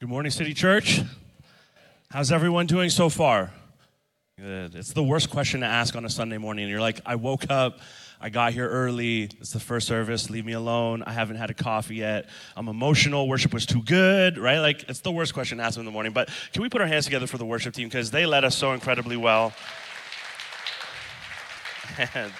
Good morning, City Church. How's everyone doing so far? Good. It's the worst question to ask on a Sunday morning. You're like, I woke up, I got here early, it's the first service, leave me alone, I haven't had a coffee yet, I'm emotional, worship was too good, right? Like, it's the worst question to ask in the morning. But can we put our hands together for the worship team? Because they led us so incredibly well. And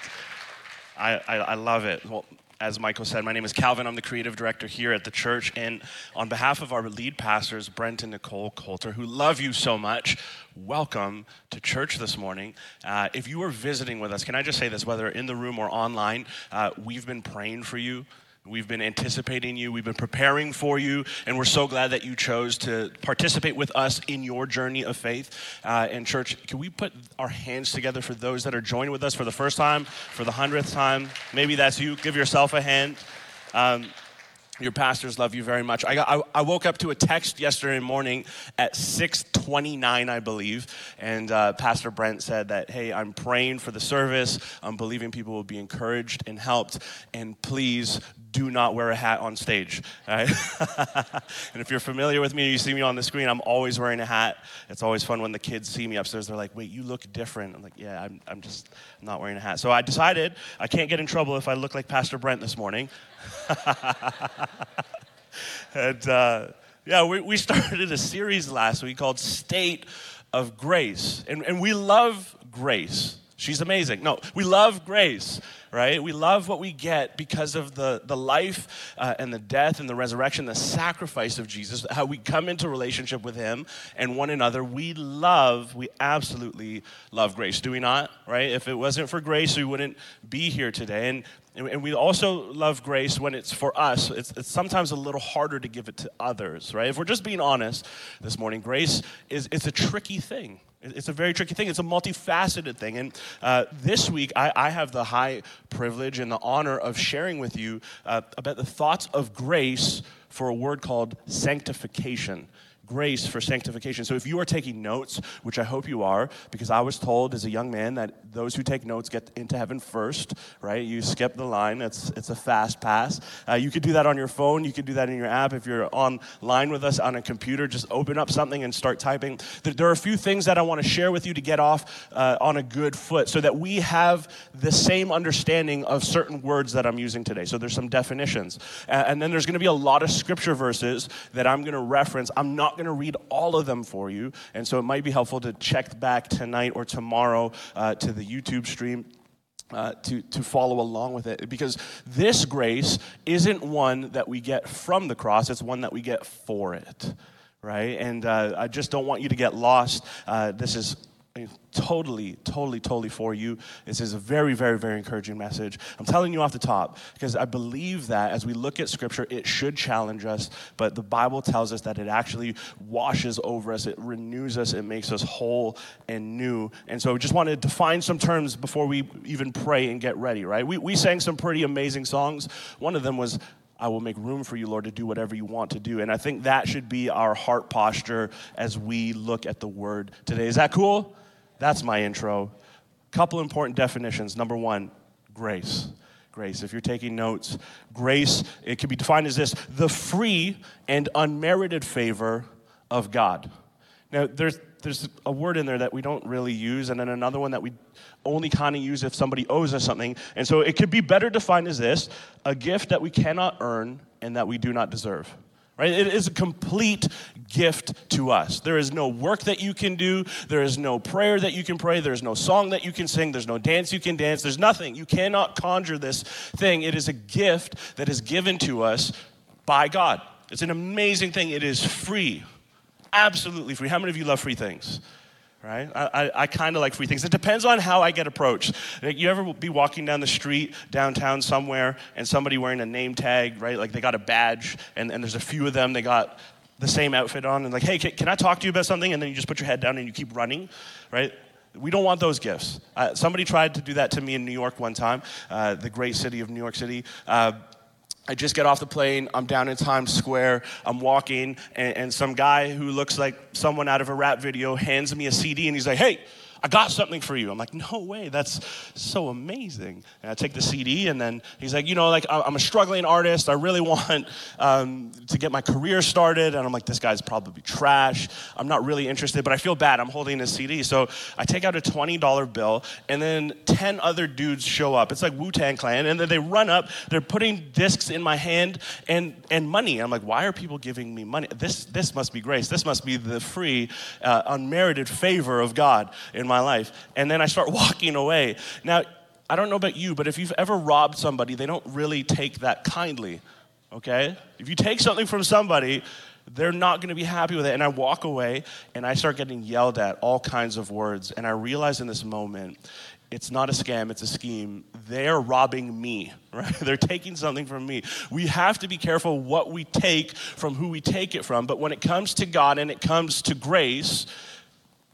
I, I, I love it. Well, as Michael said, my name is Calvin. I'm the creative director here at the church. And on behalf of our lead pastors, Brent and Nicole Coulter, who love you so much, welcome to church this morning. Uh, if you are visiting with us, can I just say this, whether in the room or online, uh, we've been praying for you. We've been anticipating you, we've been preparing for you, and we're so glad that you chose to participate with us in your journey of faith. Uh, and, church, can we put our hands together for those that are joining with us for the first time, for the hundredth time? Maybe that's you. Give yourself a hand. Um, your pastors love you very much. I, got, I, I, woke up to a text yesterday morning at 6:29, I believe, and uh, Pastor Brent said that, "Hey, I'm praying for the service. I'm believing people will be encouraged and helped, and please do not wear a hat on stage." Right? and if you're familiar with me, you see me on the screen. I'm always wearing a hat. It's always fun when the kids see me upstairs. They're like, "Wait, you look different." I'm like, "Yeah, I'm, I'm just not wearing a hat." So I decided I can't get in trouble if I look like Pastor Brent this morning. and uh, yeah, we, we started a series last week called State of Grace. And, and we love grace. She's amazing. No, we love grace, right? We love what we get because of the, the life uh, and the death and the resurrection, the sacrifice of Jesus, how we come into relationship with Him and one another. We love, we absolutely love grace, do we not? Right? If it wasn't for grace, we wouldn't be here today. And and we also love grace when it's for us. It's, it's, sometimes a little harder to give it to others, right? If we're just being honest this morning, grace is it's a tricky thing. It's a very tricky thing. It's a multifaceted thing. And uh, this week, I, I, have the high privilege and the honor of sharing with you uh, about the thoughts of grace for a word called sanctification grace for sanctification. So if you are taking notes, which I hope you are, because I was told as a young man that those who take notes get into heaven first, right? You skip the line, it's, it's a fast pass. Uh, you could do that on your phone, you could do that in your app. If you're online with us on a computer, just open up something and start typing. There are a few things that I want to share with you to get off uh, on a good foot so that we have the same understanding of certain words that I'm using today. So there's some definitions. Uh, and then there's going to be a lot of scripture verses that I'm going to reference. I'm not going to read all of them for you, and so it might be helpful to check back tonight or tomorrow uh, to the YouTube stream. Uh, to, to follow along with it because this grace isn't one that we get from the cross, it's one that we get for it, right? And uh, I just don't want you to get lost. Uh, this is totally, totally, totally for you. This is a very, very, very encouraging message. I'm telling you off the top because I believe that as we look at Scripture, it should challenge us, but the Bible tells us that it actually washes over us, it renews us, it makes us whole and new. And so I just wanted to define some terms before we even pray and get ready, right? We, we sang some pretty amazing songs. One of them was I will make room for you, Lord, to do whatever you want to do. And I think that should be our heart posture as we look at the word today. Is that cool? That's my intro. Couple important definitions. Number one, grace. Grace. If you're taking notes, grace, it can be defined as this the free and unmerited favor of God. Now, there's, there's a word in there that we don't really use, and then another one that we only kind of use if somebody owes us something. And so it could be better defined as this a gift that we cannot earn and that we do not deserve right? It is a complete gift to us. There is no work that you can do, there is no prayer that you can pray, there's no song that you can sing, there's no dance you can dance, there's nothing. You cannot conjure this thing. It is a gift that is given to us by God. It's an amazing thing. It is free, absolutely free. How many of you love free things? Right? I, I, I kind of like free things. It depends on how I get approached. You ever be walking down the street downtown somewhere and somebody wearing a name tag, right? Like they got a badge and, and there's a few of them, they got the same outfit on and like, hey, can, can I talk to you about something? And then you just put your head down and you keep running, right? We don't want those gifts. Uh, somebody tried to do that to me in New York one time, uh, the great city of New York City. Uh, I just get off the plane, I'm down in Times Square, I'm walking, and, and, some guy who looks like someone out of a rap video hands me a CD and he's like, hey, I got something for you. I'm like, no way, that's so amazing. And I take the CD, and then he's like, you know, like I'm a struggling artist. I really want um, to get my career started. And I'm like, this guy's probably trash. I'm not really interested, but I feel bad. I'm holding his CD. So I take out a $20 bill, and then 10 other dudes show up. It's like Wu Tang Clan. And then they run up, they're putting discs in my hand and, and money. I'm like, why are people giving me money? This, this must be grace. This must be the free, uh, unmerited favor of God in my life. And then I start walking away. Now, I don't know about you, but if you've ever robbed somebody, they don't really take that kindly, okay? If you take something from somebody, they're not going to be happy with it. And I walk away and I start getting yelled at all kinds of words. And I realize in this moment, it's not a scam, it's a scheme. They're robbing me, right? They're taking something from me. We have to be careful what we take from who we take it from. But when it comes to God and it comes to grace,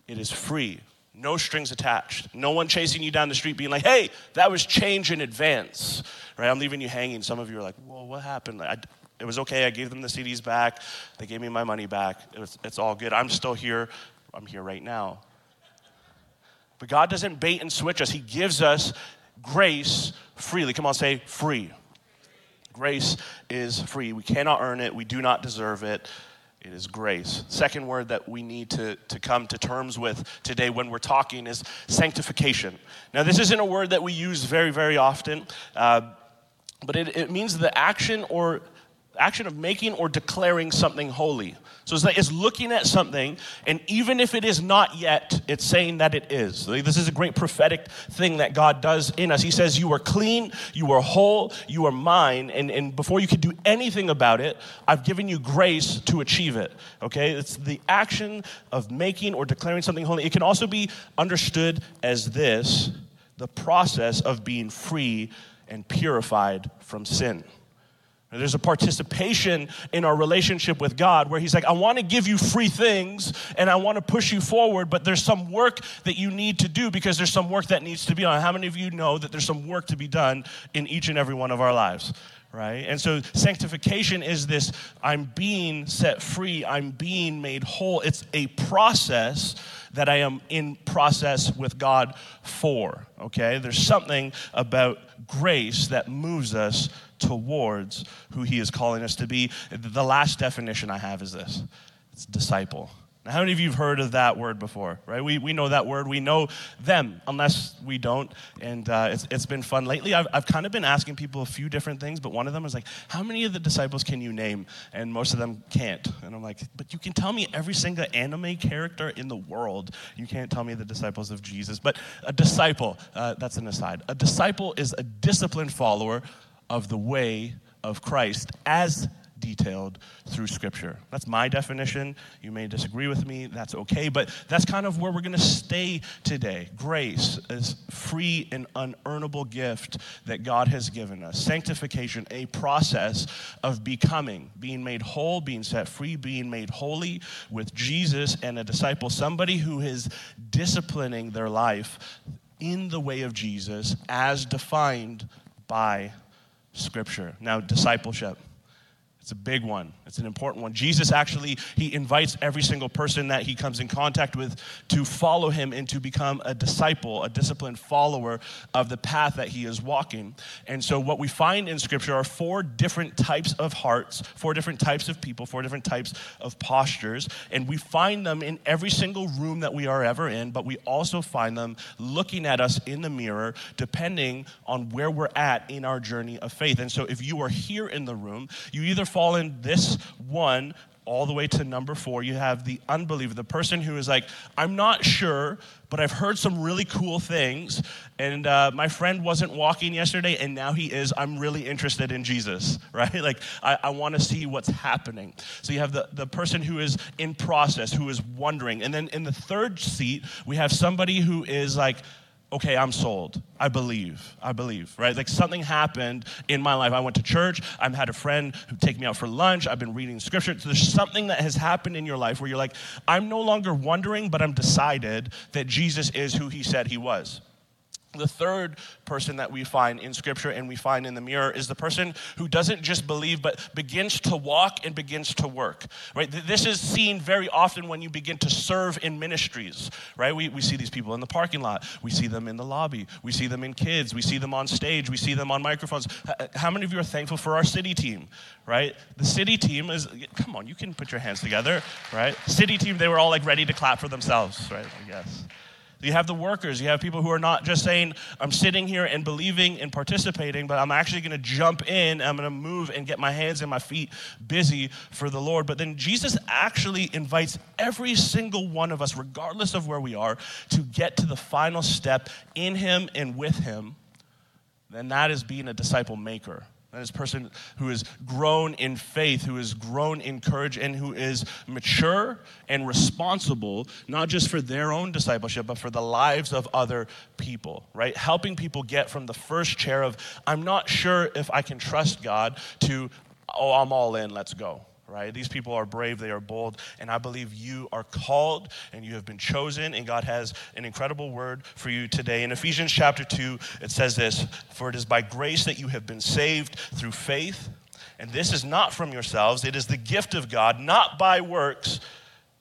it is free. No strings attached. No one chasing you down the street being like, hey, that was change in advance, right? I'm leaving you hanging. Some of you are like, whoa, what happened? I, it was okay. I gave them the CDs back. They gave me my money back. It was, it's all good. I'm still here. I'm here right now. But God doesn't bait and switch us, He gives us grace freely. Come on, say free. Grace is free. We cannot earn it, we do not deserve it. It is grace. Second word that we need to, to come to terms with today when we're talking is sanctification. Now, this isn't a word that we use very, very often, uh, but it, it means the action or action of making or declaring something holy. So it's, like it's looking at something, and even if it is not yet, it's saying that it is. This is a great prophetic thing that God does in us. He says, You are clean, you are whole, you are mine, and, and before you can do anything about it, I've given you grace to achieve it. Okay? It's the action of making or declaring something holy. It can also be understood as this the process of being free and purified from sin. There's a participation in our relationship with God where He's like, I want to give you free things and I want to push you forward, but there's some work that you need to do because there's some work that needs to be done. How many of you know that there's some work to be done in each and every one of our lives? Right? And so sanctification is this I'm being set free, I'm being made whole. It's a process that I am in process with God for. Okay? There's something about grace that moves us towards who he is calling us to be. The last definition I have is this it's disciple. Now, how many of you have heard of that word before, right? We, we know that word. We know them, unless we don't. And uh, it's, it's been fun. Lately, I've, I've kind of been asking people a few different things, but one of them is like, how many of the disciples can you name? And most of them can't. And I'm like, but you can tell me every single anime character in the world. You can't tell me the disciples of Jesus. But a disciple, uh, that's an aside. A disciple is a disciplined follower of the way of Christ as detailed through Scripture. That's my definition. You may disagree with me, that's okay, but that's kind of where we're going to stay today. Grace is free and unearnable gift that God has given us. Sanctification, a process of becoming, being made whole, being set free, being made holy with Jesus and a disciple, somebody who is disciplining their life in the way of Jesus as defined by Scripture. Now, discipleship. It's a big one. It's an important one. Jesus actually, he invites every single person that he comes in contact with to follow him and to become a disciple, a disciplined follower of the path that he is walking. And so what we find in scripture are four different types of hearts, four different types of people, four different types of postures, and we find them in every single room that we are ever in, but we also find them looking at us in the mirror depending on where we're at in our journey of faith. And so if you are here in the room, you either fall in this one all the way to number four. You have the unbeliever, the person who is like, I'm not sure, but I've heard some really cool things. And uh, my friend wasn't walking yesterday, and now he is. I'm really interested in Jesus, right? Like, I, I want to see what's happening. So you have the, the person who is in process, who is wondering. And then in the third seat, we have somebody who is like, okay, I'm sold. I believe. I believe, right? Like something happened in my life. I went to church. I've had a friend who take me out for lunch. I've been reading scripture. So there's something that has happened in your life where you're like, I'm no longer wondering, but I'm decided that Jesus is who he said he was. The third person that we find in Scripture and we find in the mirror is the person who doesn't just believe, but begins to walk and begins to work. Right? This is seen very often when you begin to serve in ministries. Right? We, we see these people in the parking lot. We see them in the lobby. We see them in kids. We see them on stage. We see them on microphones. How many of you are thankful for our city team? Right? The city team is, come on, you can put your hands together. Right? City team, they were all like ready to clap for themselves. Right? I guess. You have the workers. You have people who are not just saying, I'm sitting here and believing and participating, but I'm actually going to jump in. I'm going to move and get my hands and my feet busy for the Lord. But then Jesus actually invites every single one of us, regardless of where we are, to get to the final step in Him and with Him. And that is being a disciple maker. That is person who has grown in faith, who has grown in courage, and who is mature and responsible, not just for their own discipleship, but for the lives of other people, right? Helping people get from the first chair of, I'm not sure if I can trust God, to, oh, I'm all in, let's go right? These people are brave, they are bold, and I believe you are called and you have been chosen, and God has an incredible word for you today. In Ephesians chapter 2, it says this For it is by grace that you have been saved through faith, and this is not from yourselves, it is the gift of God, not by works,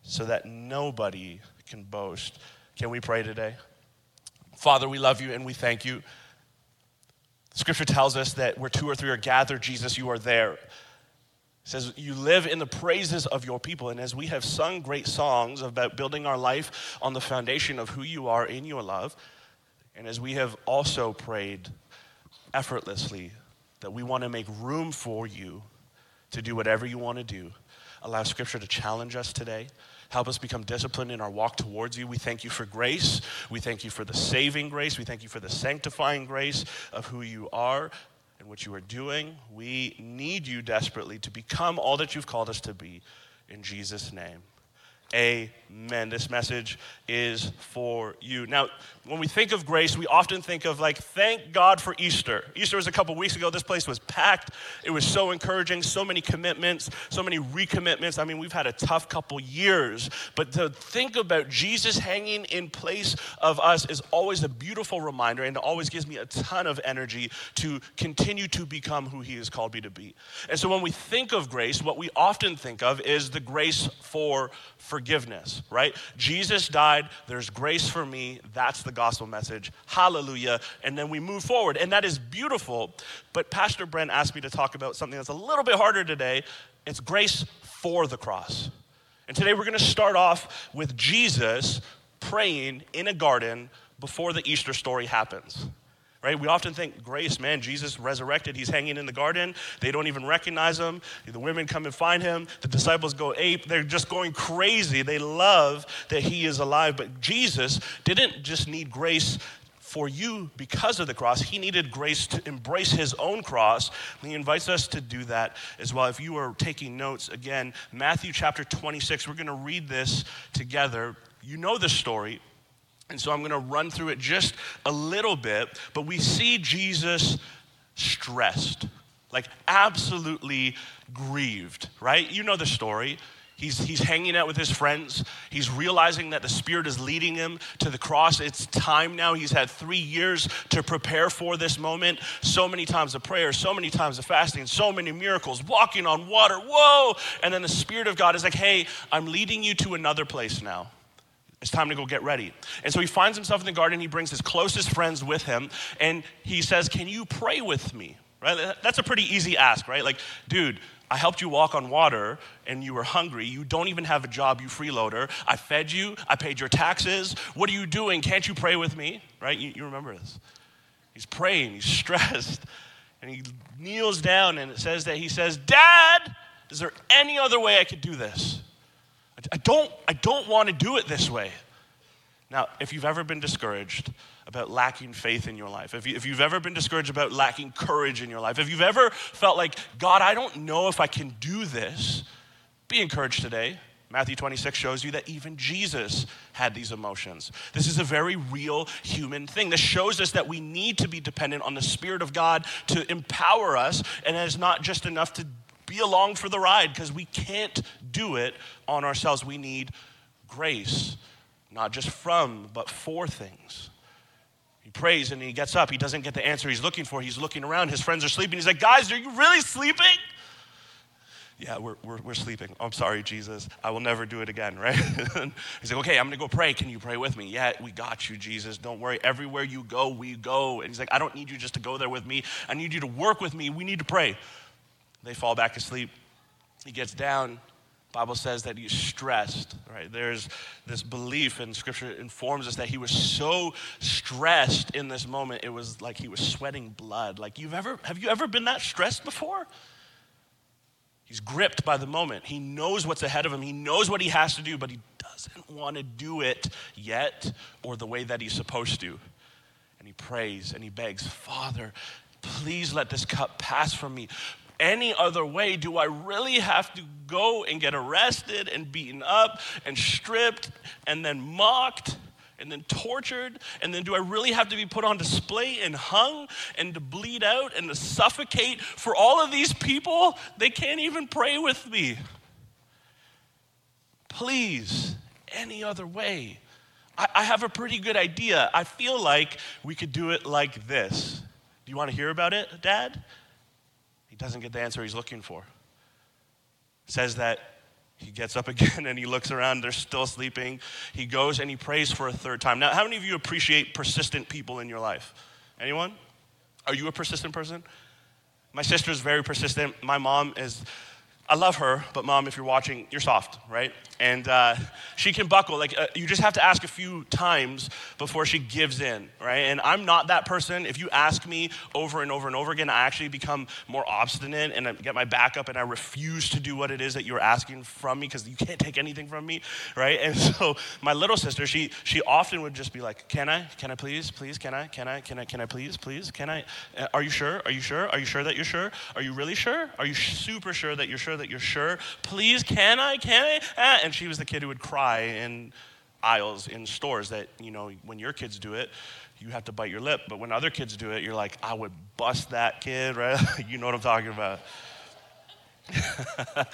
so that nobody can boast. Can we pray today? Father, we love you and we thank you. Scripture tells us that where two or three are gathered, Jesus, you are there says, You live in the praises of your people. And as we have sung great songs about building our life on the foundation of who you are in your love, and as we have also prayed effortlessly that we want to make room for you to do whatever you want to do, allow Scripture to challenge us today. Help us become disciplined in our walk towards you. We thank you for grace. We thank you for the saving grace. We thank you for the sanctifying grace of who you are and what you are doing. We need you desperately to become all that you've called us to be. In Jesus' name. Amen. This message is for you. Now, when we think of grace, we often think of like, thank God for Easter. Easter was a couple weeks ago. This place was packed. It was so encouraging, so many commitments, so many recommitments. I mean, we've had a tough couple years, but to think about Jesus hanging in place of us is always a beautiful reminder and it always gives me a ton of energy to continue to become who He has called me to be. And so when we think of grace, what we often think of is the grace for forgiveness, right? Jesus died, there's grace for me. That's the gospel message. Hallelujah. And then we move forward. And that is beautiful. But Pastor Brent asked me to talk about something that's a little bit harder today. It's grace for the cross. And today we're going to start off with Jesus praying in a garden before the Easter story happens right? We often think grace, man, Jesus resurrected, he's hanging in the garden. They don't even recognize him. The women come and find him. The disciples go ape. They're just going crazy. They love that he is alive. But Jesus didn't just need grace for you because of the cross. He needed grace to embrace his own cross. And he invites us to do that as well. If you are taking notes, again, Matthew chapter 26, we're going to read this together. You know the story. And so I'm going to run through it just a little bit, but we see Jesus stressed, like absolutely grieved, right? You know the story. He's, he's hanging out with his friends. He's realizing that the Spirit is leading him to the cross. It's time now. He's had three years to prepare for this moment. So many times of prayer, so many times of fasting, so many miracles, walking on water. Whoa! And then the Spirit of God is like, hey, I'm leading you to another place now. It's time to go get ready. And so he finds himself in the garden. He brings his closest friends with him, and he says, Can you pray with me? Right? That's a pretty easy ask, right? Like, dude, I helped you walk on water and you were hungry. You don't even have a job, you freeloader. I fed you. I paid your taxes. What are you doing? Can't you pray with me? Right? You, you remember this. He's praying, he's stressed, and he kneels down and it says that he says, Dad, is there any other way I could do this? I don't, I don't want to do it this way. Now, if you've ever been discouraged about lacking faith in your life, if, you, if you've ever been discouraged about lacking courage in your life, if you've ever felt like, God, I don't know if I can do this, be encouraged today. Matthew 26 shows you that even Jesus had these emotions. This is a very real human thing. This shows us that we need to be dependent on the Spirit of God to empower us, and it's not just enough to be along for the ride because we can't do it on ourselves. We need grace, not just from, but for things. He prays and he gets up. He doesn't get the answer he's looking for. He's looking around. His friends are sleeping. He's like, Guys, are you really sleeping? Yeah, we're, we're, we're sleeping. Oh, I'm sorry, Jesus. I will never do it again, right? he's like, Okay, I'm going to go pray. Can you pray with me? Yeah, we got you, Jesus. Don't worry. Everywhere you go, we go. And he's like, I don't need you just to go there with me. I need you to work with me. We need to pray. They fall back asleep. He gets down. Bible says that he's stressed, right? There's this belief, and scripture informs us that he was so stressed in this moment, it was like he was sweating blood. Like you've ever have you ever been that stressed before? He's gripped by the moment. He knows what's ahead of him. He knows what he has to do, but he doesn't want to do it yet or the way that he's supposed to. And he prays and he begs, Father, please let this cup pass from me any other way do I really have to go and get arrested and beaten up and stripped and then mocked and then tortured? And then do I really have to be put on display and hung and to bleed out and to suffocate for all of these people? They can't even pray with me. Please, any other way. I, I have a pretty good idea. I feel like we could do it like this. Do you want to hear about it, Dad? He doesn't get the answer he's looking for. says that he gets up again and he looks around, they're still sleeping. He goes and he prays for a third time. Now, how many of you appreciate persistent people in your life? Anyone? Are you a persistent person? My sister is very persistent. My mom is I love her, but mom, if you're watching, you're soft, right? And uh, she can buckle. Like, uh, you just have to ask a few times before she gives in, right? And I'm not that person. If you ask me over and over and over again, I actually become more obstinate and I get my back up and I refuse to do what it is that you're asking from me because you can't take anything from me, right? And so my little sister, she, she often would just be like, Can I? Can I please? Please? Can I? Can I? Can I? Can I please? Please? Can I? Uh, are you sure? Are you sure? Are you sure that you're sure? Are you really sure? Are you super sure that you're sure? Sure that you're sure? Please, can I? Can I? Ah, and she was the kid who would cry in aisles in stores that, you know, when your kids do it, you have to bite your lip. But when other kids do it, you're like, I would bust that kid, right? you know what I'm talking about.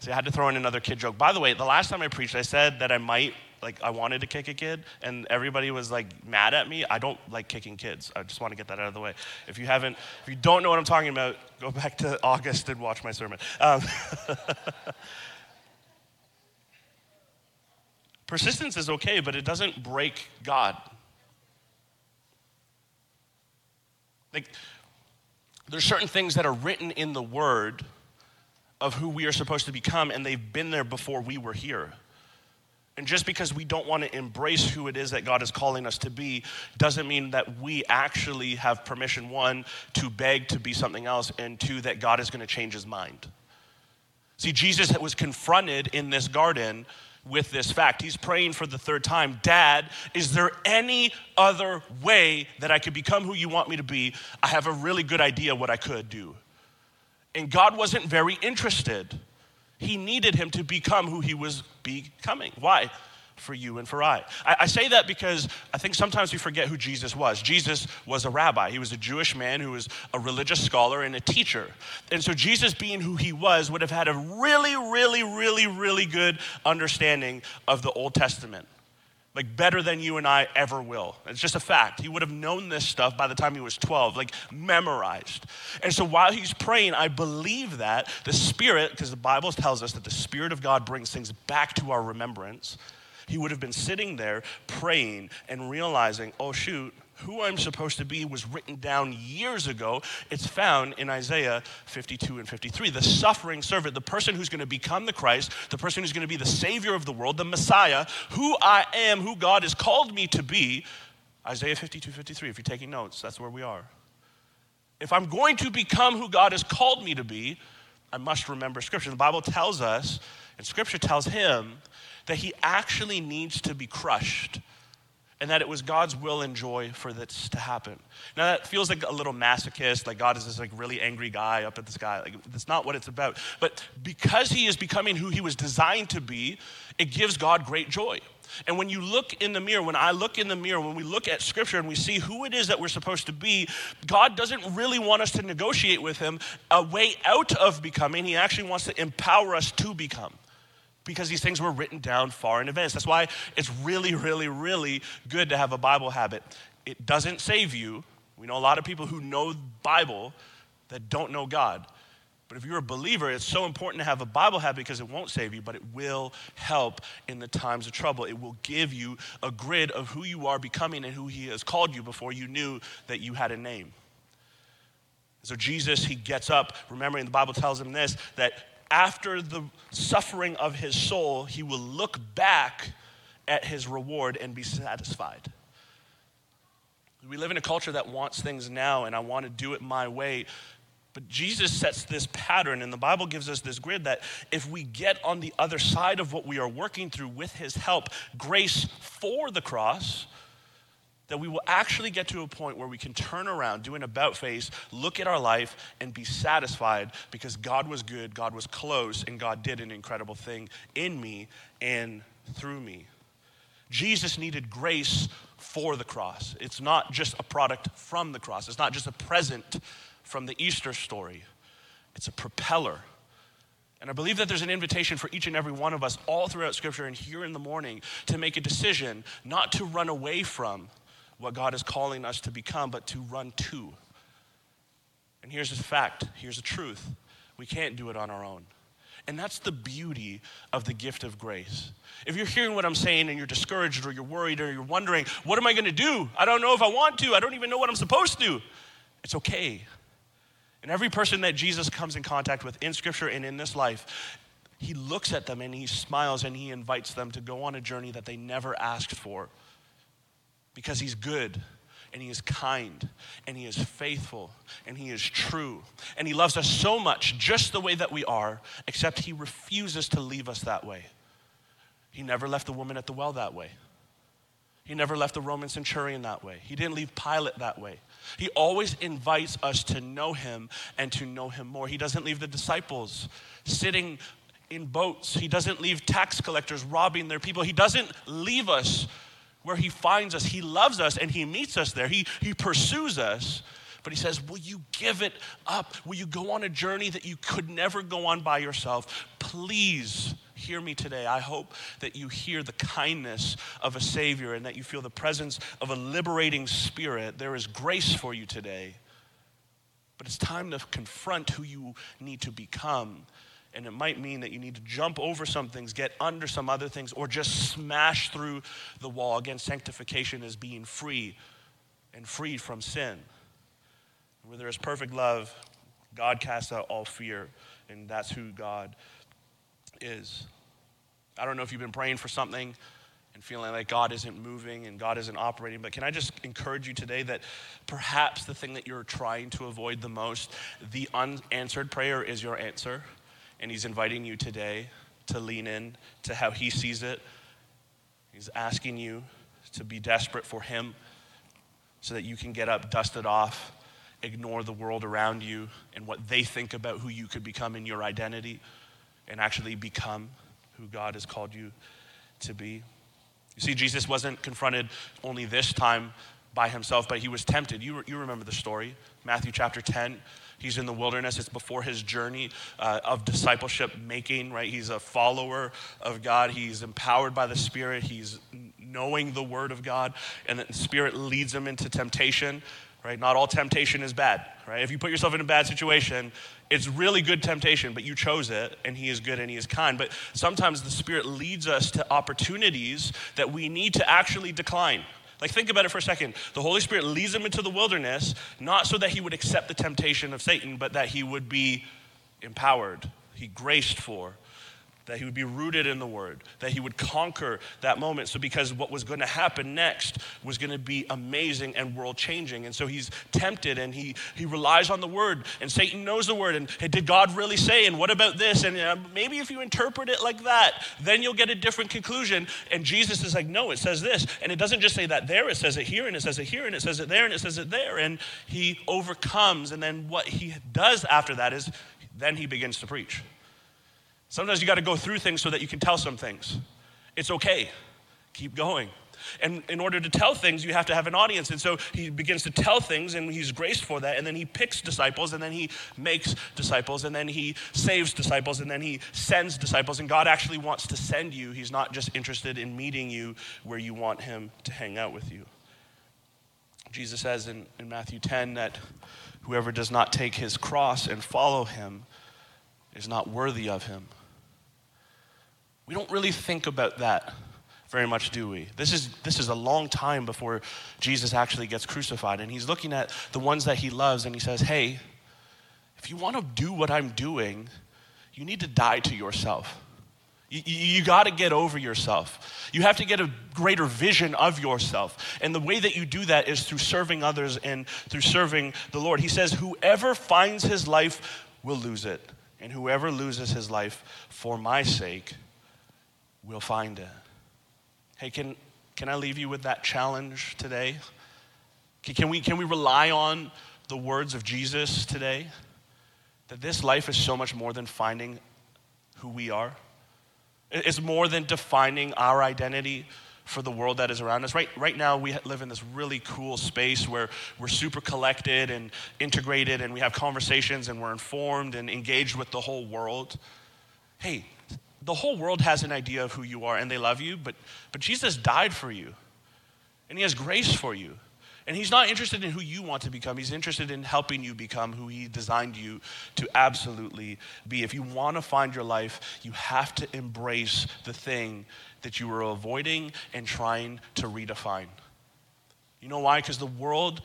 so I had to throw in another kid joke. By the way, the last time I preached, I said that I might like I wanted to kick a kid, and everybody was like mad at me. I don't like kicking kids. I just want to get that out of the way. If you haven't, if you don't know what I'm talking about, go back to August and watch my sermon. Um, persistence is okay, but it doesn't break God. Like, there's certain things that are written in the Word of who we are supposed to become, and they've been there before we were here. And just because we don't want to embrace who it is that God is calling us to be doesn't mean that we actually have permission, one, to beg to be something else, and two, that God is going to change his mind. See, Jesus was confronted in this garden with this fact. He's praying for the third time Dad, is there any other way that I could become who you want me to be? I have a really good idea what I could do. And God wasn't very interested. He needed him to become who he was becoming. Why? For you and for I. I. I. say that because I think sometimes we forget who Jesus was. Jesus was a rabbi, he was a Jewish man who was a religious scholar and a teacher. And so, Jesus, being who he was, would have had a really, really, really, really good understanding of the Old Testament like better than you and I ever will. It's just a fact. He would have known this stuff by the time he was 12, like memorized. And so while he's praying, I believe that the Spirit, because the Bible tells us that the Spirit of God brings things back to our remembrance, he would have been sitting there praying and realizing, oh, shoot, who I'm supposed to be was written down years ago. It's found in Isaiah 52 and 53. The suffering servant, the person who's going to become the Christ, the person who's going to be the Savior of the world, the Messiah, who I am, who God has called me to be. Isaiah 52, 53. If you're taking notes, that's where we are. If I'm going to become who God has called me to be, I must remember Scripture. The Bible tells us, and Scripture tells him, that he actually needs to be crushed and that it was God's will and joy for this to happen. Now that feels like a little masochist, like God is this like really angry guy up at the sky. Like that's not what it's about. But because he is becoming who he was designed to be, it gives God great joy. And when you look in the mirror, when I look in the mirror, when we look at scripture and we see who it is that we're supposed to be, God doesn't really want us to negotiate with him a way out of becoming. He actually wants to empower us to become because these things were written down far in advance. That's why it's really, really, really good to have a Bible habit. it doesn't save you. We know a lot of people who know Bible that don't know God. But if you're a believer, it's so important to have a Bible habit because it won't save you, but it will help in the times of trouble. It will give you a grid of who you are becoming and who He has called you before you knew that you had a name. So Jesus, He gets up, remembering the Bible tells him this that after the suffering of His soul, He will look back at His reward and be satisfied. We live in a culture that wants things now, and I want to do it my way. But Jesus sets this pattern, and the Bible gives us this grid that if we get on the other side of what we are working through with His help, grace for the cross, that we will actually get to a point where we can turn around, do an about face, look at our life, and be satisfied because God was good, God was close, and God did an incredible thing in me and through me. Jesus needed grace for the cross. It's not just a product from the cross, it's not just a present from the Easter story, it's a propeller. And I believe that there's an invitation for each and every one of us all throughout Scripture and here in the morning to make a decision not to run away from what God is calling us to become, but to run to. And here's the fact here's the truth we can't do it on our own. And that's the beauty of the gift of grace. If you're hearing what I'm saying and you're discouraged or you're worried or you're wondering, what am I going to do? I don't know if I want to. I don't even know what I'm supposed to. It's okay. And every person that Jesus comes in contact with in Scripture and in this life, he looks at them and he smiles and he invites them to go on a journey that they never asked for because he's good and he is kind and he is faithful and he is true and he loves us so much just the way that we are except he refuses to leave us that way he never left the woman at the well that way he never left the roman centurion that way he didn't leave pilate that way he always invites us to know him and to know him more. He doesn't leave the disciples sitting in boats. He doesn't leave tax collectors robbing their people. He doesn't leave us where he finds us. He loves us and he meets us there. He, he pursues us. But he says, Will you give it up? Will you go on a journey that you could never go on by yourself? Please hear me today. I hope that you hear the kindness of a Savior and that you feel the presence of a liberating spirit. There is grace for you today. But it's time to confront who you need to become. And it might mean that you need to jump over some things, get under some other things, or just smash through the wall. Again, sanctification is being free and freed from sin. Where there is perfect love, God casts out all fear, and that's who God is. I don't know if you've been praying for something and feeling like God isn't moving and God isn't operating, but can I just encourage you today that perhaps the thing that you're trying to avoid the most, the unanswered prayer is your answer. And He's inviting you today to lean in to how He sees it. He's asking you to be desperate for Him so that you can get up, dust it off, ignore the world around you and what they think about who you could become in your identity and actually become who God has called you to be. You see, Jesus wasn't confronted only this time by himself, but he was tempted. You, you remember the story, Matthew chapter 10. He's in the wilderness. It's before his journey uh, of discipleship making, right? He's a follower of God. He's empowered by the Spirit. He's knowing the Word of God, and the Spirit leads him into temptation right? Not all temptation is bad, right? If you put yourself in a bad situation, it's really good temptation, but you chose it, and He is good and He is kind. But sometimes the Spirit leads us to opportunities that we need to actually decline. Like, think about it for a second. The Holy Spirit leads him into the wilderness, not so that he would accept the temptation of Satan, but that he would be empowered, he graced for that he would be rooted in the word, that he would conquer that moment. So, because what was going to happen next was going to be amazing and world changing. And so he's tempted and he, he relies on the word, and Satan knows the word. And hey, did God really say? And what about this? And uh, maybe if you interpret it like that, then you'll get a different conclusion. And Jesus is like, no, it says this. And it doesn't just say that there, it says it here, and it says it here, and it says it there, and it says it there. And he overcomes. And then what he does after that is then he begins to preach. Sometimes you got to go through things so that you can tell some things. It's okay. Keep going. And in order to tell things, you have to have an audience. And so he begins to tell things, and he's graced for that. And then he picks disciples, and then he makes disciples, and then he saves disciples, and then he sends disciples. And God actually wants to send you. He's not just interested in meeting you where you want him to hang out with you. Jesus says in, in Matthew 10 that whoever does not take his cross and follow him is not worthy of him. We don't really think about that very much, do we? This is, this is a long time before Jesus actually gets crucified. And he's looking at the ones that he loves and he says, Hey, if you want to do what I'm doing, you need to die to yourself. You, you, got to get over yourself. You have to get a greater vision of yourself. And the way that you do that is through serving others and through serving the Lord. He says, Whoever finds his life will lose it. And whoever loses his life for my sake will find it. Hey, can, can I leave you with that challenge today? Can we, can we rely on the words of Jesus today? That this life is so much more than finding who we are. It's more than defining our identity for the world that is around us. Right, right now, we live in this really cool space where we're super collected and integrated, and we have conversations and we're informed and engaged with the whole world. Hey, the whole world has an idea of who you are and they love you, but, but Jesus died for you, and He has grace for you. And he's not interested in who you want to become. He's interested in helping you become who he designed you to absolutely be. If you want to find your life, you have to embrace the thing that you were avoiding and trying to redefine. You know why? Because the world,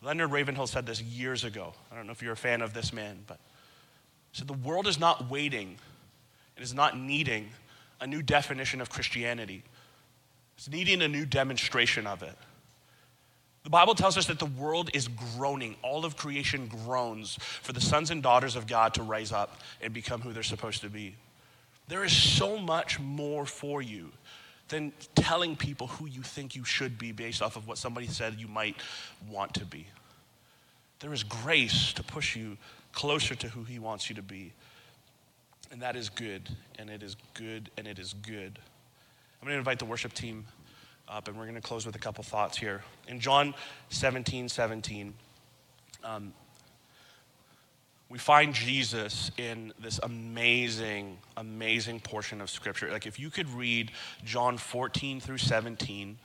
Leonard Ravenhill said this years ago. I don't know if you're a fan of this man, but he said the world is not waiting, it is not needing a new definition of Christianity. It's needing a new demonstration of it. The Bible tells us that the world is groaning. All of creation groans for the sons and daughters of God to rise up and become who they're supposed to be. There is so much more for you than telling people who you think you should be based off of what somebody said you might want to be. There is grace to push you closer to who He wants you to be. And that is good, and it is good, and it is good. I'm going to invite the worship team up, and we're going to close with a couple thoughts here. In John 17 17, um, we find Jesus in this amazing, amazing portion of Scripture. Like, if you could read John 14 through 17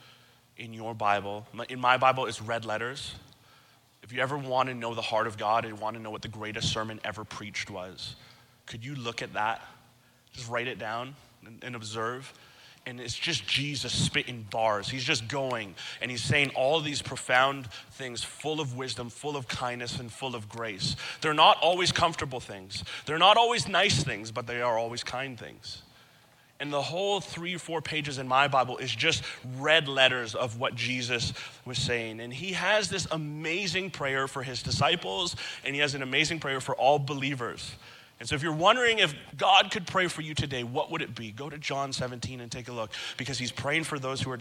in your Bible, in my Bible, it's red letters. If you ever want to know the heart of God and want to know what the greatest sermon ever preached was, could you look at that? Just write it down and, and observe and it's just Jesus spitting bars. He's just going and he's saying all these profound things, full of wisdom, full of kindness, and full of grace. They're not always comfortable things, they're not always nice things, but they are always kind things. And the whole three or four pages in my Bible is just red letters of what Jesus was saying. And he has this amazing prayer for his disciples, and he has an amazing prayer for all believers. And so, if you're wondering if God could pray for you today, what would it be? Go to John 17 and take a look because he's praying for those who are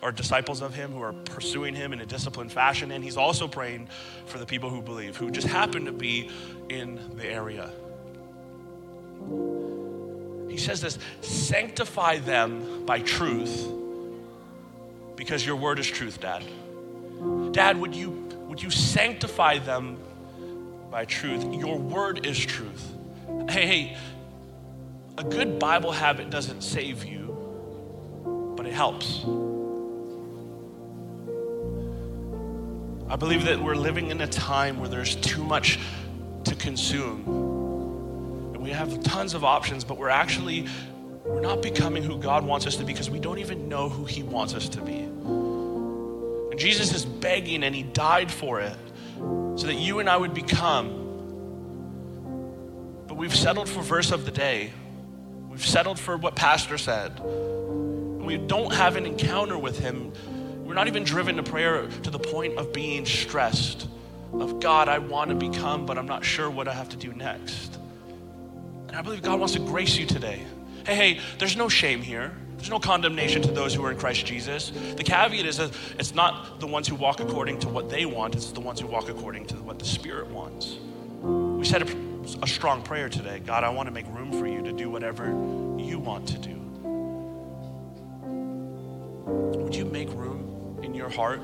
or disciples of him, who are pursuing him in a disciplined fashion. And he's also praying for the people who believe, who just happen to be in the area. He says this sanctify them by truth because your word is truth, Dad. Dad, would you, would you sanctify them by truth. Your word is truth. Hey, hey, a good Bible habit doesn't save you, but it helps. I believe that we're living in a time where there's too much to consume. And we have tons of options, but we're actually we're not becoming who God wants us to be because we don't even know who he wants us to be. And Jesus is begging and he died for it so that you and I would become. But we've settled for verse of the day. We've settled for what pastor said. We don't have an encounter with him. We're not even driven to prayer to the point of being stressed of God, I want to become, but I'm not sure what I have to do next. And I believe God wants to grace you today. Hey, hey, there's no shame here. There's no condemnation to those who are in Christ Jesus. The caveat is that it's not the ones who walk according to what they want, it's the ones who walk according to what the Spirit wants. We said a, a strong prayer today God, I want to make room for you to do whatever you want to do. Would you make room in your heart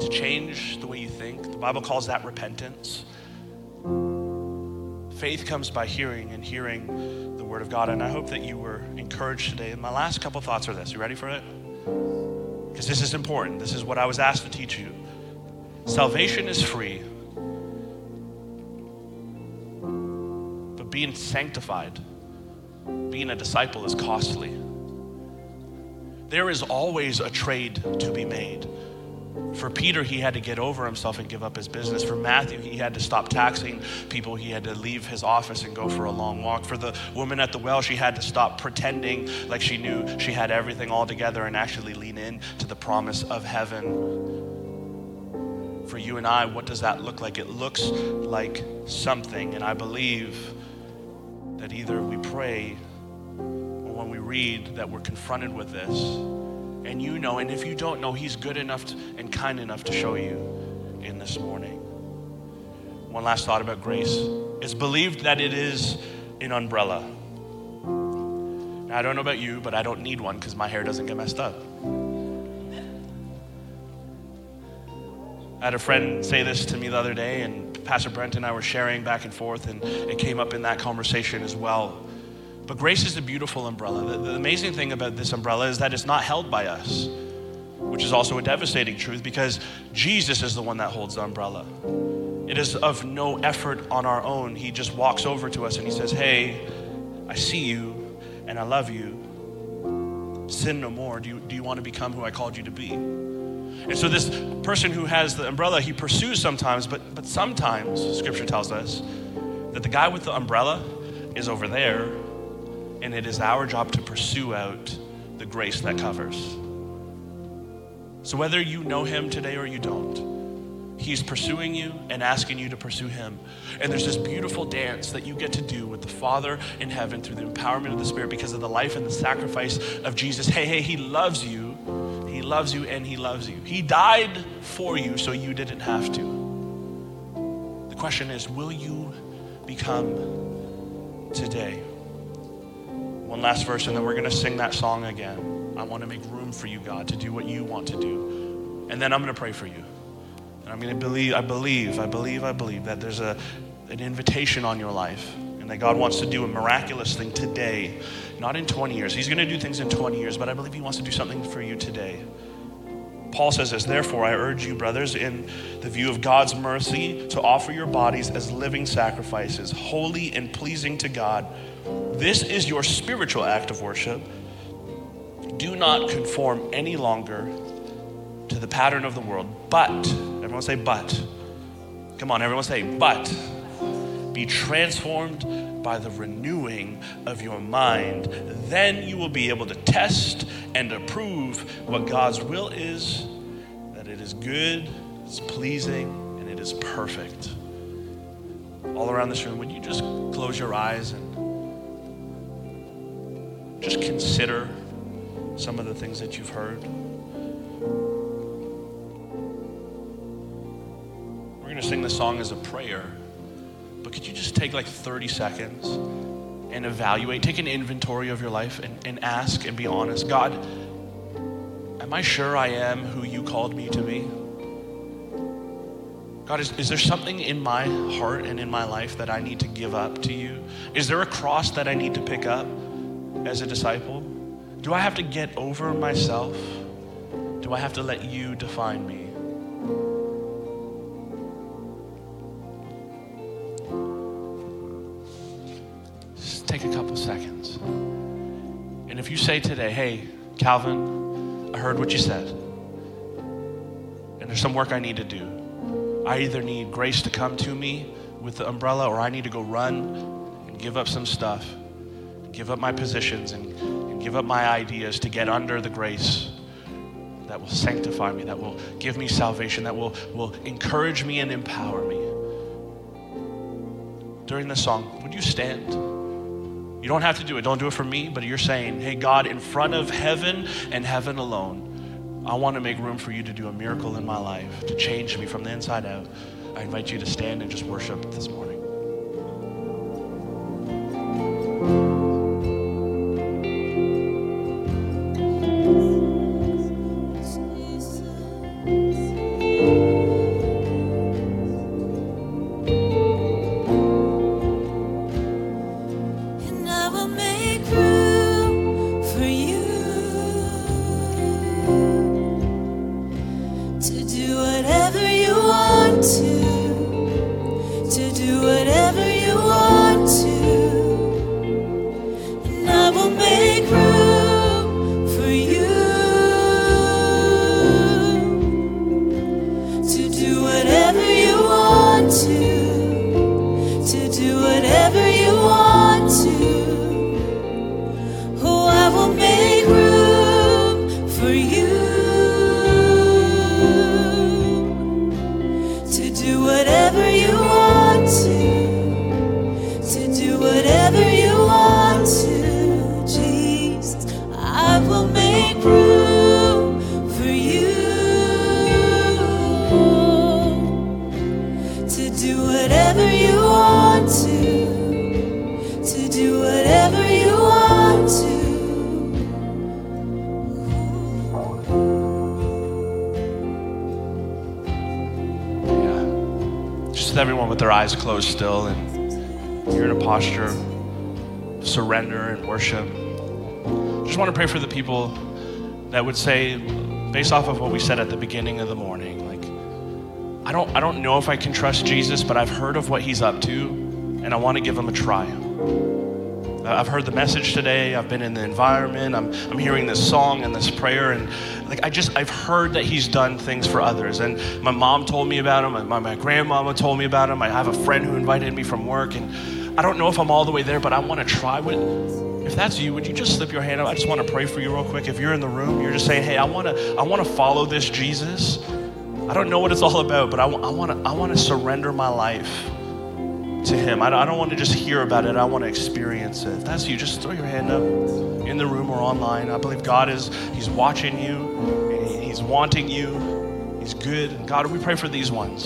to change the way you think? The Bible calls that repentance. Faith comes by hearing, and hearing Word of God. And I hope that you were encouraged today. And my last couple thoughts are this. You ready for it? because this is important. This is what I was asked to teach you. Salvation is free, but being sanctified, being a disciple, is costly. There is always a trade to be made. For Peter, he had to get over himself and give up his business. For Matthew, he had to stop taxing people. He had to leave his office and go for a long walk. For the woman at the well, she had to stop pretending like she knew she had everything all together and actually lean in to the promise of heaven. For you and I, what does that look like? It looks like something. And I believe that either we pray or when we read that we're confronted with this, and you know, and if you don't know, He's good enough to, and kind enough to show you in this morning. One last thought about grace. It's believed that it is an umbrella. Now, I don't know about you, but I don't need one because my hair doesn't get messed up. I had a friend say this to me the other day, and Pastor Brent and I were sharing back and forth, and it came up in that conversation as well. But grace is a beautiful umbrella. The, the, amazing thing about this umbrella is that it's not held by us, which is also a devastating truth because Jesus is the one that holds the umbrella. It is of no effort on our own. He just walks over to us and he says, Hey, I see you and I love you. Sin no more. Do you, do you want to become who I called you to be? And so, this person who has the umbrella, he pursues sometimes, but, but sometimes, scripture tells us, that the guy with the umbrella is over there and it is our job to pursue out the grace that covers. So, whether you know him today or you don't, he's pursuing you and asking you to pursue him. And there's this beautiful dance that you get to do with the Father in heaven through the empowerment of the Spirit because of the life and the sacrifice of Jesus. Hey, hey, he loves you. He loves you and he loves you. He died for you so you didn't have to. The question is will you become today? One last verse, and then we're going to sing that song again. I want to make room for you, God, to do what you want to do. And then I'm going to pray for you. And I'm going to believe, I believe, I believe, I believe that there's a, an invitation on your life and that God wants to do a miraculous thing today, not in 20 years. He's going to do things in 20 years, but I believe He wants to do something for you today. Paul says this, therefore, I urge you, brothers, in the view of God's mercy, to offer your bodies as living sacrifices, holy and pleasing to God this is your spiritual act of worship. Do not conform any longer to the pattern of the world, but, everyone say, but. Come on, everyone say, but. Be transformed by the renewing of your mind. Then you will be able to test and approve what God's will is, that it is good, it's pleasing, and it is perfect. All around this room, would you just close your eyes and just consider some of the things that you've heard. We're going to sing the song as a prayer, but could you just take like 30 seconds and evaluate, take an inventory of your life and, and ask and be honest God, am I sure I am who you called me to be? God, is, is there something in my heart and in my life that I need to give up to you? Is there a cross that I need to pick up? As a disciple? Do I have to get over myself? Do I have to let you define me? Just take a couple seconds. And if you say today, hey, Calvin, I heard what you said, and there's some work I need to do. I either need grace to come to me with the umbrella, or I need to go run and give up some stuff give up my positions and, and give up my ideas to get under the grace that will sanctify me, that will give me salvation, that will, will encourage me and empower me. During the song, would you stand? You don't have to do it. Don't do it for me, but you're saying, hey, God, in front of heaven and heaven alone, I want to make room for you to do a miracle in my life, to change me from the inside out. I invite you to stand and just worship this morning. That would say, based off of what we said at the beginning of the morning, like, I don't, I don't know if I can trust Jesus, but I've heard of what he's up to, and I want to give him a try. I've heard the message today. I've been in the environment. I'm, I'm hearing this song and this prayer. And like, I just, I've heard that he's done things for others. And my mom told me about him. My, my grandmama told me about him. I have a friend who invited me from work. And I don't know if I'm all the way there, but I want to try. What, if that's you, would you just slip your hand up? I just want to pray for you real quick. If you're in the room, you're just saying, hey, I want to, I want to follow this Jesus. I don't know what it's all about, but I, I want to, I want to surrender my life to Him. I don't want to just hear about it, I want to experience it. If that's you, just throw your hand up in the room or online. I believe God is, He's watching you, He's wanting you, He's good. And God, we pray for these ones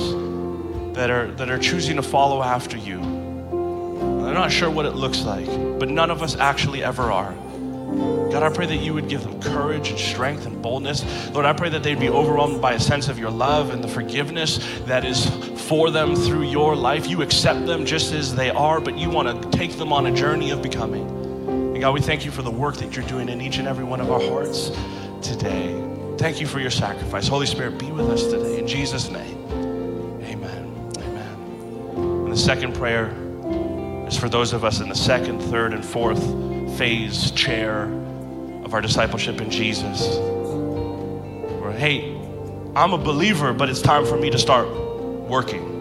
that are, that are choosing to follow after you. I'm not sure what it looks like, but none of us actually ever are. God, I pray that you would give them courage and strength and boldness. Lord, I pray that they'd be overwhelmed by a sense of your love and the forgiveness that is for them through your life. You accept them just as they are, but you want to take them on a journey of becoming. And God, we thank you for the work that you're doing in each and every one of our hearts today. Thank you for your sacrifice. Holy Spirit, be with us today. In Jesus' name, amen. Amen. And the second prayer is for those of us in the second, third, and fourth phase chair of our discipleship in Jesus. Where, hey, I'm a believer, but it's time for me to start working.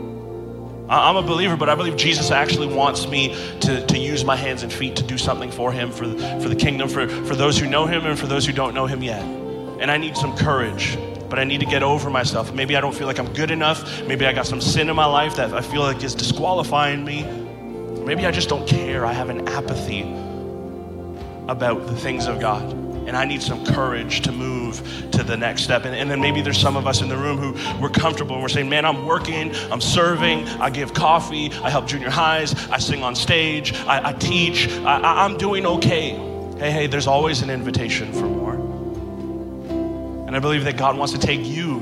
I'm a believer, but I believe Jesus actually wants me to, to use my hands and feet to do something for Him, for for the kingdom, for, for those who know Him and for those who don't know Him yet. And I need some courage, but I need to get over myself. Maybe I don't feel like I'm good enough. Maybe I got some sin in my life that I feel like is disqualifying me. Maybe I just don't care. I have an apathy about the things of God and I need some courage to move to the next step. And, and, then maybe there's some of us in the room who we're comfortable and we're saying, man, I'm working, I'm serving, I give coffee, I help junior highs, I sing on stage, I, I teach, I, I'm doing okay. Hey, hey, there's always an invitation for more. And I believe that God wants to take you,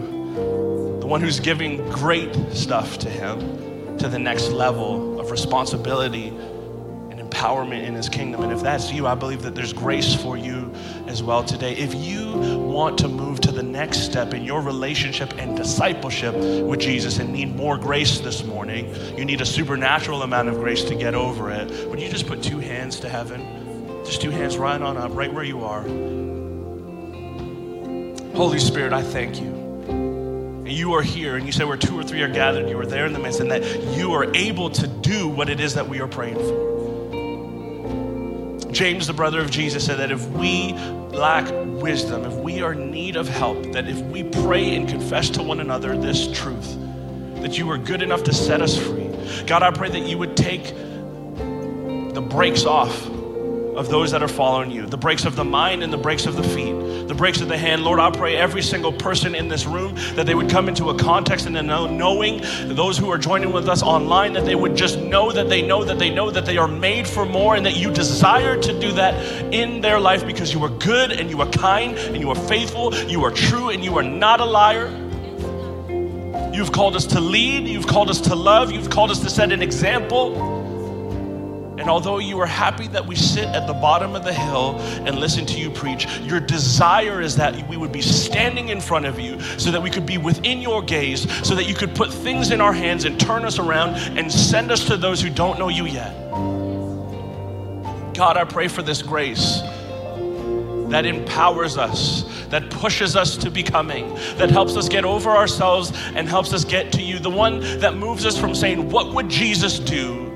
the one who's giving great stuff to Him, to the next level responsibility and empowerment in his kingdom. And if that's you, I believe that there's grace for you as well today. If you want to move to the next step in your relationship and discipleship with Jesus and need more grace this morning, you need a supernatural amount of grace to get over it. Would you just put two hands to heaven? Just two hands right on up, right where you are. Holy Spirit, I thank you you are here and you say where two or three are gathered, you are there in the midst, and that you are able to do what it is that we are praying for. James, the brother of Jesus, said that if we lack wisdom, if we are in need of help, that if we pray and confess to one another this truth, that you are good enough to set us free. God, I pray that you would take the brakes off of those that are following you, the brakes of the mind and the brakes of the feet, the brakes of the hand. Lord, I pray every single person in this room that they would come into a context and know, knowing those who are joining with us online that they would just know that they know that they know that they are made for more and that you desire to do that in their life because you are good and you are kind and you are faithful, you are true and you are not a liar. You've called us to lead, you've called us to love, you've called us to set an example. And although you are happy that we sit at the bottom of the hill and listen to you preach, your desire is that we would be standing in front of you so that we could be within your gaze, so that you could put things in our hands and turn us around and send us to those who don't know you yet. God, I pray for this grace that empowers us, that pushes us to becoming, that helps us get over ourselves and helps us get to you, the one that moves us from saying, What would Jesus do?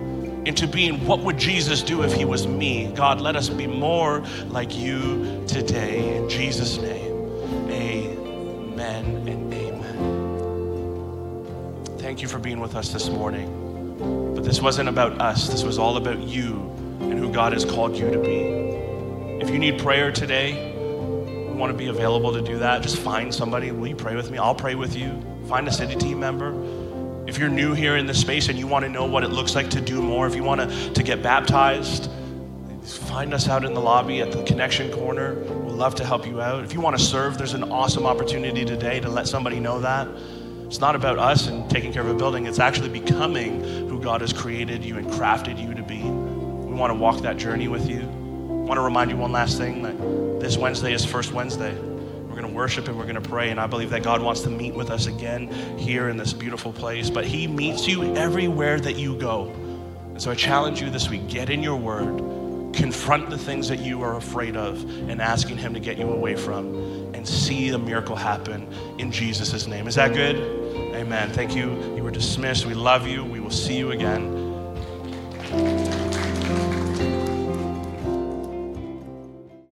Into being what would Jesus do if he was me? God, let us be more like you today. In Jesus' name, amen and amen. Thank you for being with us this morning. But this wasn't about us, this was all about you and who God has called you to be. If you need prayer today, we want to be available to do that. Just find somebody. Will you pray with me? I'll pray with you. Find a city team member if you're new here in this space and you want to know what it looks like to do more, if you want to, to get baptized, find us out in the lobby at the connection corner. We'd love to help you out. If you want to serve, there's an awesome opportunity today to let somebody know that. It's not about us and taking care of a building, it's actually becoming who God has created you and crafted you to be. We want to walk that journey with you. I want to remind you one last thing that this Wednesday is First Wednesday. Worship and we're going to pray, and I believe that God wants to meet with us again here in this beautiful place. But He meets you everywhere that you go. And so I challenge you this week get in your word, confront the things that you are afraid of, and asking Him to get you away from, and see the miracle happen in Jesus' name. Is that good? Amen. Thank you. You were dismissed. We love you. We will see you again.